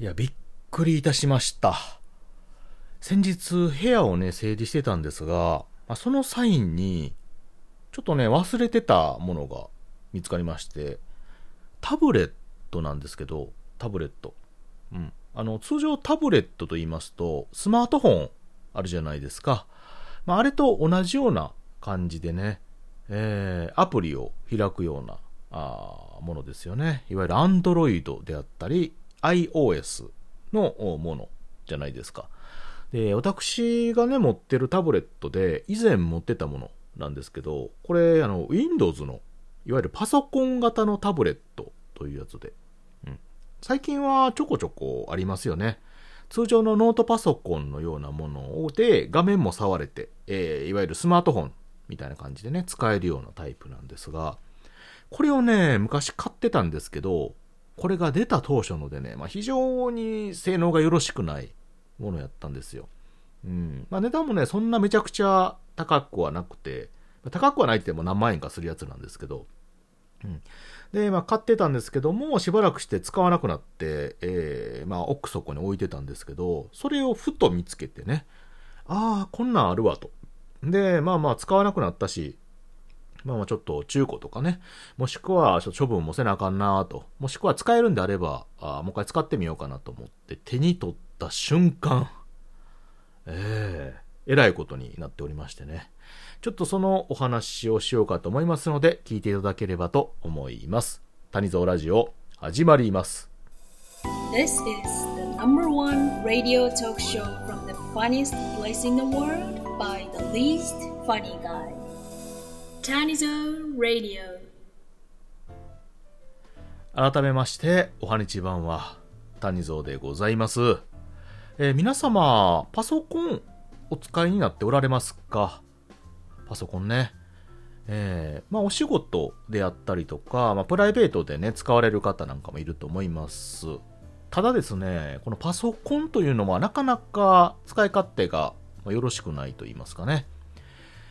いや、びっくりいたしました。先日、部屋をね、整理してたんですが、まあその際に、ちょっとね、忘れてたものが見つかりまして、タブレットなんですけど、タブレット。うん。あの、通常タブレットと言いますと、スマートフォンあるじゃないですか。まあ、あれと同じような感じでね、えー、アプリを開くようなあものですよね。いわゆる Android であったり、iOS のものじゃないですか。で、私がね、持ってるタブレットで、以前持ってたものなんですけど、これ、あの、Windows の、いわゆるパソコン型のタブレットというやつで、うん。最近はちょこちょこありますよね。通常のノートパソコンのようなもので、画面も触れて、えーいわゆるスマートフォンみたいな感じでね、使えるようなタイプなんですが、これをね、昔買ってたんですけど、これが出た当初のでね、まあ、非常に性能がよろしくないものやったんですよ。うん。まあ、値段もね、そんなめちゃくちゃ高くはなくて、高くはないって言っても何万円かするやつなんですけど、うん。で、まあ、買ってたんですけども、しばらくして使わなくなって、えー、まあ、奥底に置いてたんですけど、それをふと見つけてね、ああ、こんなんあるわと。で、まあまあ、使わなくなったし、まあまあちょっと中古とかね、もしくは処分もせなあかんなと、もしくは使えるんであれば、あもう一回使ってみようかなと思って手に取った瞬間、ええーえらいことになっておりましてね。ちょっとそのお話をしようかと思いますので、聞いていただければと思います。谷蔵ラジオ、始まります。This is the number one radio talk show from the funniest place in the world by the least funny guy. Tanizo Radio. 改めまして、おはにちばんは、谷蔵でございます。えー皆様、パソコンお使いになっておられますか？パソコンね。えーまあお仕事であったりとか、まあプライベートでね、使われる方なんかもいると思います。ただですね、このパソコンというのはなかなか使い勝手がよろしくないと言いますかね。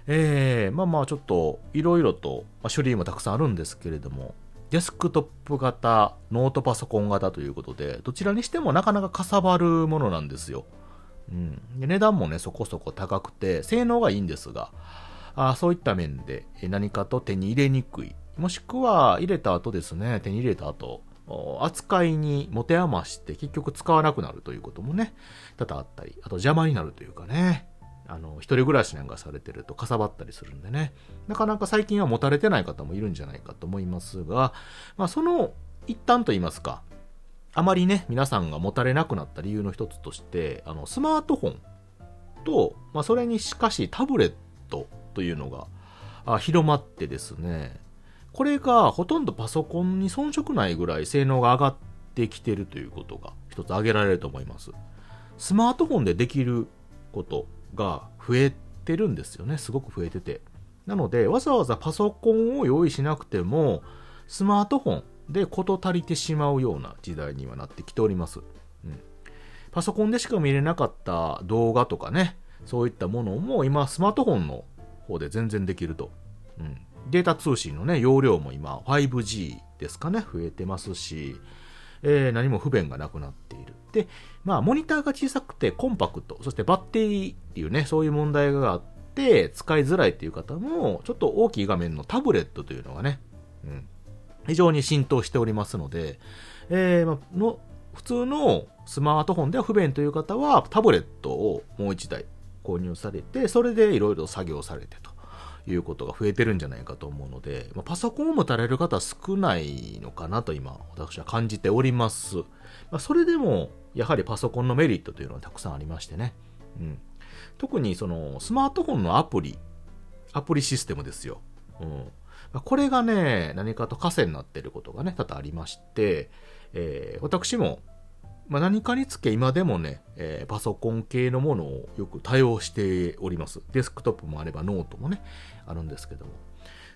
えー、まあまあちょっといろいろと、まあ、種類もたくさんあるんですけれども、デスクトップ型、ノートパソコン型ということで、どちらにしてもなかなかかさばるものなんですよ。うん。値段もね、そこそこ高くて、性能がいいんですが、あそういった面で何かと手に入れにくい。もしくは入れた後ですね、手に入れた後、扱いに持て余して結局使わなくなるということもね、多々あったり、あと邪魔になるというかね、あの、一人暮らしなんかされてるとかさばったりするんでね、なかなか最近は持たれてない方もいるんじゃないかと思いますが、まあその一端と言いますか、あまりね、皆さんが持たれなくなった理由の一つとして、あの、スマートフォンと、まあそれにしかしタブレットというのがあ広まってですね、これがほとんどパソコンに遜色ないぐらい性能が上がってきてるということが一つ挙げられると思います。スマートフォンでできることが増えてるんですよね。すごく増えてて。なので、わざわざパソコンを用意しなくても、スマートフォンで事足りてしまうような時代にはなってきております。うん。パソコンでしか見れなかった動画とかね、そういったものも今、スマートフォンの方で全然できると。うん。データ通信のね、容量も今 5G ですかね、増えてますし、えー何も不便がなくなっている。で、まあ、モニターが小さくてコンパクト、そしてバッテリーっていうね、そういう問題があって、使いづらいっていう方も、ちょっと大きい画面のタブレットというのがね、うん、非常に浸透しておりますので、えーまあの、普通のスマートフォンでは不便という方は、タブレットをもう一台購入されて、それでいろいろ作業されてと。いうことが増えてるんじゃないかと思うので、まあ、パソコンを持たれる方少ないのかなと今、私は感じております。まあ、それでも、やはりパソコンのメリットというのはたくさんありましてね。うん。特にその、スマートフォンのアプリ、アプリシステムですよ。うん。これがね、何かと枷になっていることがね、多々ありまして、えー私も、まあ、何かにつけ今でもね、えーパソコン系のものをよく多用しております。デスクトップもあればノートもね、あるんですけども。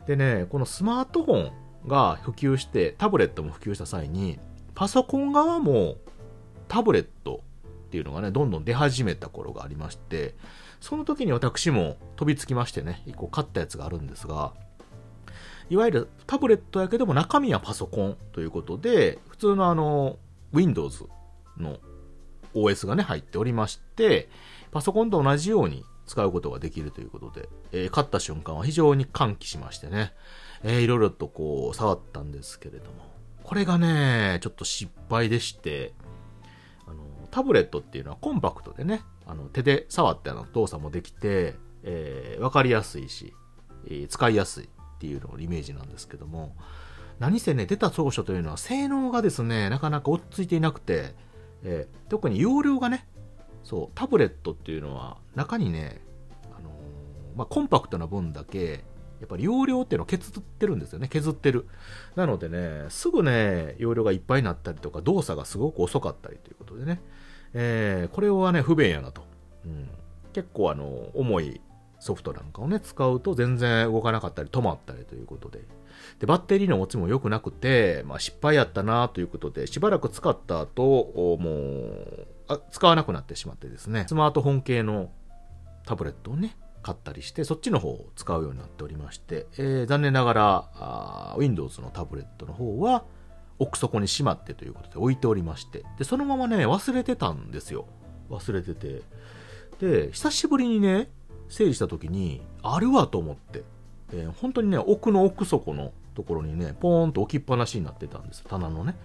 でね、このスマートフォンが普及して、タブレットも普及した際に、パソコン側もタブレットっていうのがね、どんどん出始めた頃がありまして、その時に私も飛びつきましてね、一個買ったやつがあるんですが、いわゆるタブレットやけども中身はパソコンということで、普通のあの、Windows の OS がね、入っておりまして、パソコンと同じように使うことができるということで、えー買った瞬間は非常に歓喜しましてね、えーいろいろとこう触ったんですけれども、これがね、ちょっと失敗でして、あの、タブレットっていうのはコンパクトでね、あの、手で触ったような動作もできて、えーわかりやすいし、えー使いやすいっていうののイメージなんですけども、何せね、出た当初というのは性能がですね、なかなか追っついていなくて、えー特に容量がね、そう、タブレットっていうのは中にね、あのーまあ、コンパクトな分だけ、やっぱり容量っていうのを削ってるんですよね、削ってる。なのでね、すぐね、容量がいっぱいになったりとか、動作がすごく遅かったりということでね、えーこれはね、不便やなと。うん、結構あの、重いソフトなんかをね、使うと全然動かなかったり止まったりということで。で、バッテリーの持ちも良くなくて、まあ失敗やったなということで、しばらく使った後、もうあ、使わなくなってしまってですね、スマートフォン系のタブレットをね、買ったりして、そっちの方を使うようになっておりまして、えー残念ながら Windows のタブレットの方は、奥底にしまってということで置いておりまして、で、そのままね、忘れてたんですよ。忘れてて。で、久しぶりにね、整理した時に、あるわと思って、えー本当にね、奥の奥底のところにね、ポーンと置きっぱなしになってたんです、棚のね。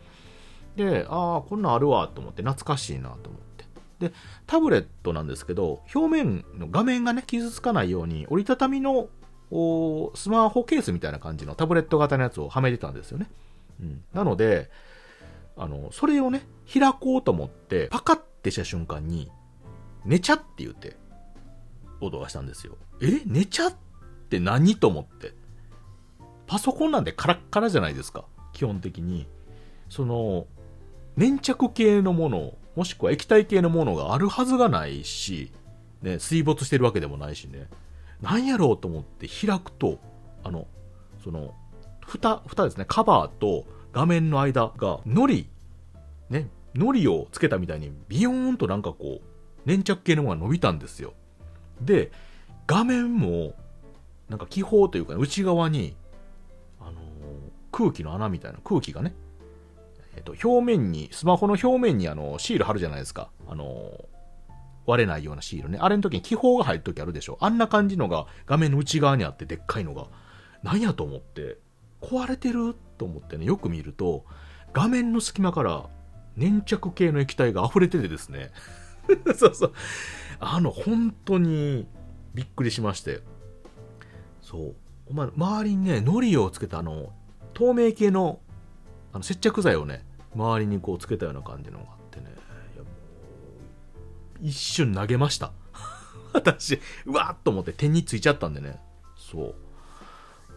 で、ああ、こんなんあるわと思って、懐かしいなと思っ。で、タブレットなんですけど、表面の画面がね、傷つかないように、折りたたみのスマホケースみたいな感じのタブレット型のやつをはめてたんですよね。うん、なので、あの、それをね、開こうと思って、パカッてした瞬間に、寝ちゃって言って、音がしたんですよ。え？寝ちゃって何と思って？パソコンなんてカラッカラじゃないですか。基本的に。その、粘着系のものを、もしくは液体系のものがあるはずがないし、ね、水没してるわけでもないしね。なんやろうと思って開くと、あの、その、蓋、蓋ですね、カバーと画面の間が、のり、ね、のりをつけたみたいに、ビヨーンとなんかこう、粘着系のものが伸びたんですよ。で、画面も、なんか気泡というか、内側に、あのー空気の穴みたいな、空気がね、えっ、と、表面に、スマホの表面にあの、シール貼るじゃないですか。あの割れないようなシールね。あれの時に気泡が入る時あるでしょ。あんな感じのが画面の内側にあってでっかいのが。なんやと思って、壊れてると思ってね、よく見ると、画面の隙間から粘着系の液体が溢れててですね。そうそう。あの、本当にびっくりしまして。そう。お前、周りにね、糊をつけたあの、透明系の、あの、接着剤をね、周りにこうつけたような感じのがあってね。一瞬投げました。私、うわーっと思って手についちゃったんでね。そ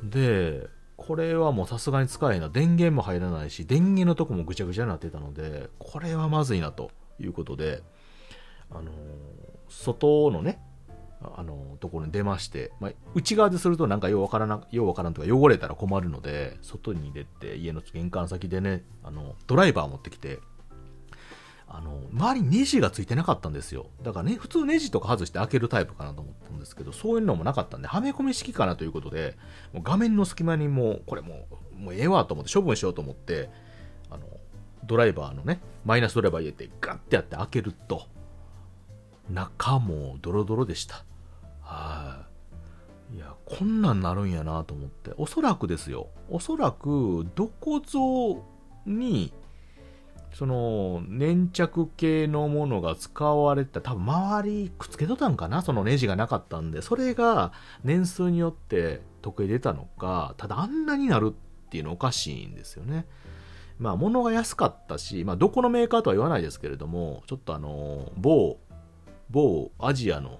う。で、これはもうさすがに使えへんな。電源も入らないし、電源のとこもぐちゃぐちゃになってたので、これはまずいなということで、あのー外のね、あのところに出まして、まあ、内側でするとなんかようわからな、ようわからんとか汚れたら困るので、外に出て家の玄関先でね、あの、ドライバー持ってきて、あの、周りにネジがついてなかったんですよ。だからね、普通ネジとか外して開けるタイプかなと思ったんですけど、そういうのもなかったんで、はめ込み式かなということで、もう画面の隙間にもう、これもう、もうええわと思って処分しようと思って、あの、ドライバーのね、マイナスドライバー入れて、ガッてやって開けると、中もドロドロでした。はい。いや、こんなんなるんやなと思って。おそらくですよ。おそらく、どこぞに、その、粘着系のものが使われた、多分周りくっつけとったんかな？そのネジがなかったんで、それが年数によって溶け出たのか、ただあんなになるっていうのおかしいんですよね。まあ、物が安かったし、まあ、どこのメーカーとは言わないですけれども、ちょっとあの、某、某アジアの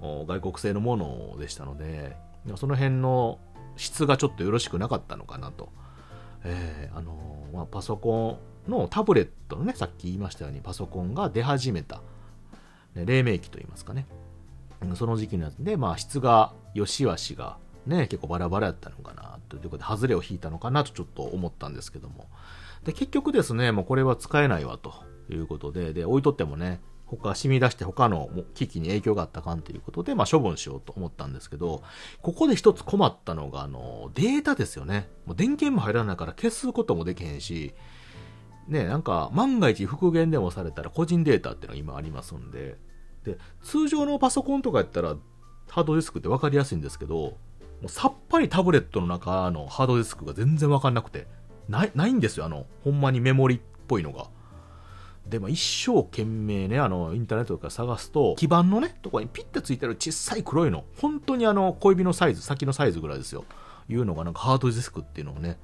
外国製のものでしたので、その辺の質がちょっとよろしくなかったのかなと。えーあのーまあ、パソコンのタブレットのね、さっき言いましたようにパソコンが出始めた、ね、黎明期と言いますかね。その時期のやつで、まあ、質が、良し悪しが、ね、結構バラバラやったのかな、ということで、外れを引いたのかなとちょっと思ったんですけども。で、結局ですね、もうこれは使えないわ、ということで、で、置いとってもね、他染み出して他の機器に影響があったかんということで、まあ処分しようと思ったんですけど、ここで一つ困ったのが、あの、データですよね。もう電源も入らないから消すこともできへんし、ね、なんか万が一復元でもされたら個人データっていうのが今ありますんで、で、通常のパソコンとかやったらハードディスクって分かりやすいんですけど、もうさっぱりタブレットの中のハードディスクが全然分かんなくて、ない、ないんですよ、あの、ほんまにメモリっぽいのが。で、まあ、一生懸命ね、あの、インターネットとか探すと、基板のね、とこにピッてついてる小さい黒いの、本当にあの、小指のサイズ、先のサイズぐらいですよ。いうのがなんかハードディスクっていうのをね、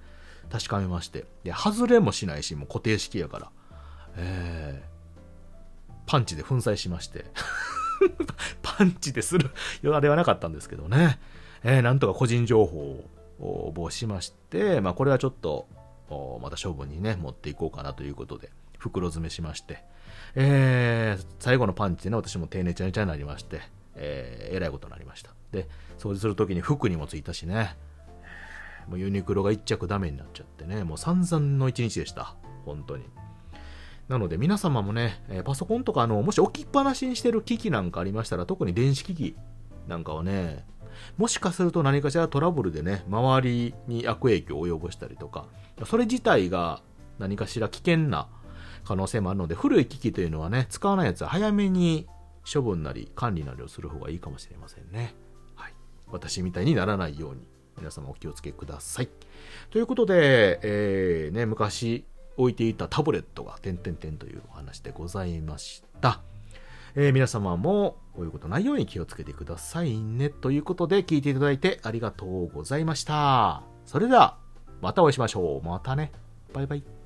確かめまして。で、外れもしないし、もう固定式やから。えー、パンチで粉砕しまして。パンチでするようではなかったんですけどね。えー、なんとか個人情報を応募しまして、まあこれはちょっと、また処分にね、持っていこうかなということで、袋詰めしまして、えー、最後のパンチでね、私も丁寧ちゃにちゃになりまして、えー、えらいことになりました。で、掃除するときに服にもついたしね、もうユニクロが一着ダメになっちゃってね、もう散々の一日でした。本当に。なので皆様もね、えパソコンとかあの、もし置きっぱなしにしてる機器なんかありましたら、特に電子機器なんかはね、もしかすると何かしらトラブルでね、周りに悪影響を及ぼしたりとか、それ自体が何かしら危険な可能性もあるので、古い機器というのはね、使わないやつは早めに処分なり管理なりをする方がいいかもしれませんね。はい。私みたいにならないように、皆様お気をつけください。ということで、えー、ね、昔置いていたタブレットが、点々点というお話でございました。えー、皆様もこういうことないように気をつけてくださいね。ということで聞いていただいてありがとうございました。それでは、またお会いしましょう。またね。バイバイ。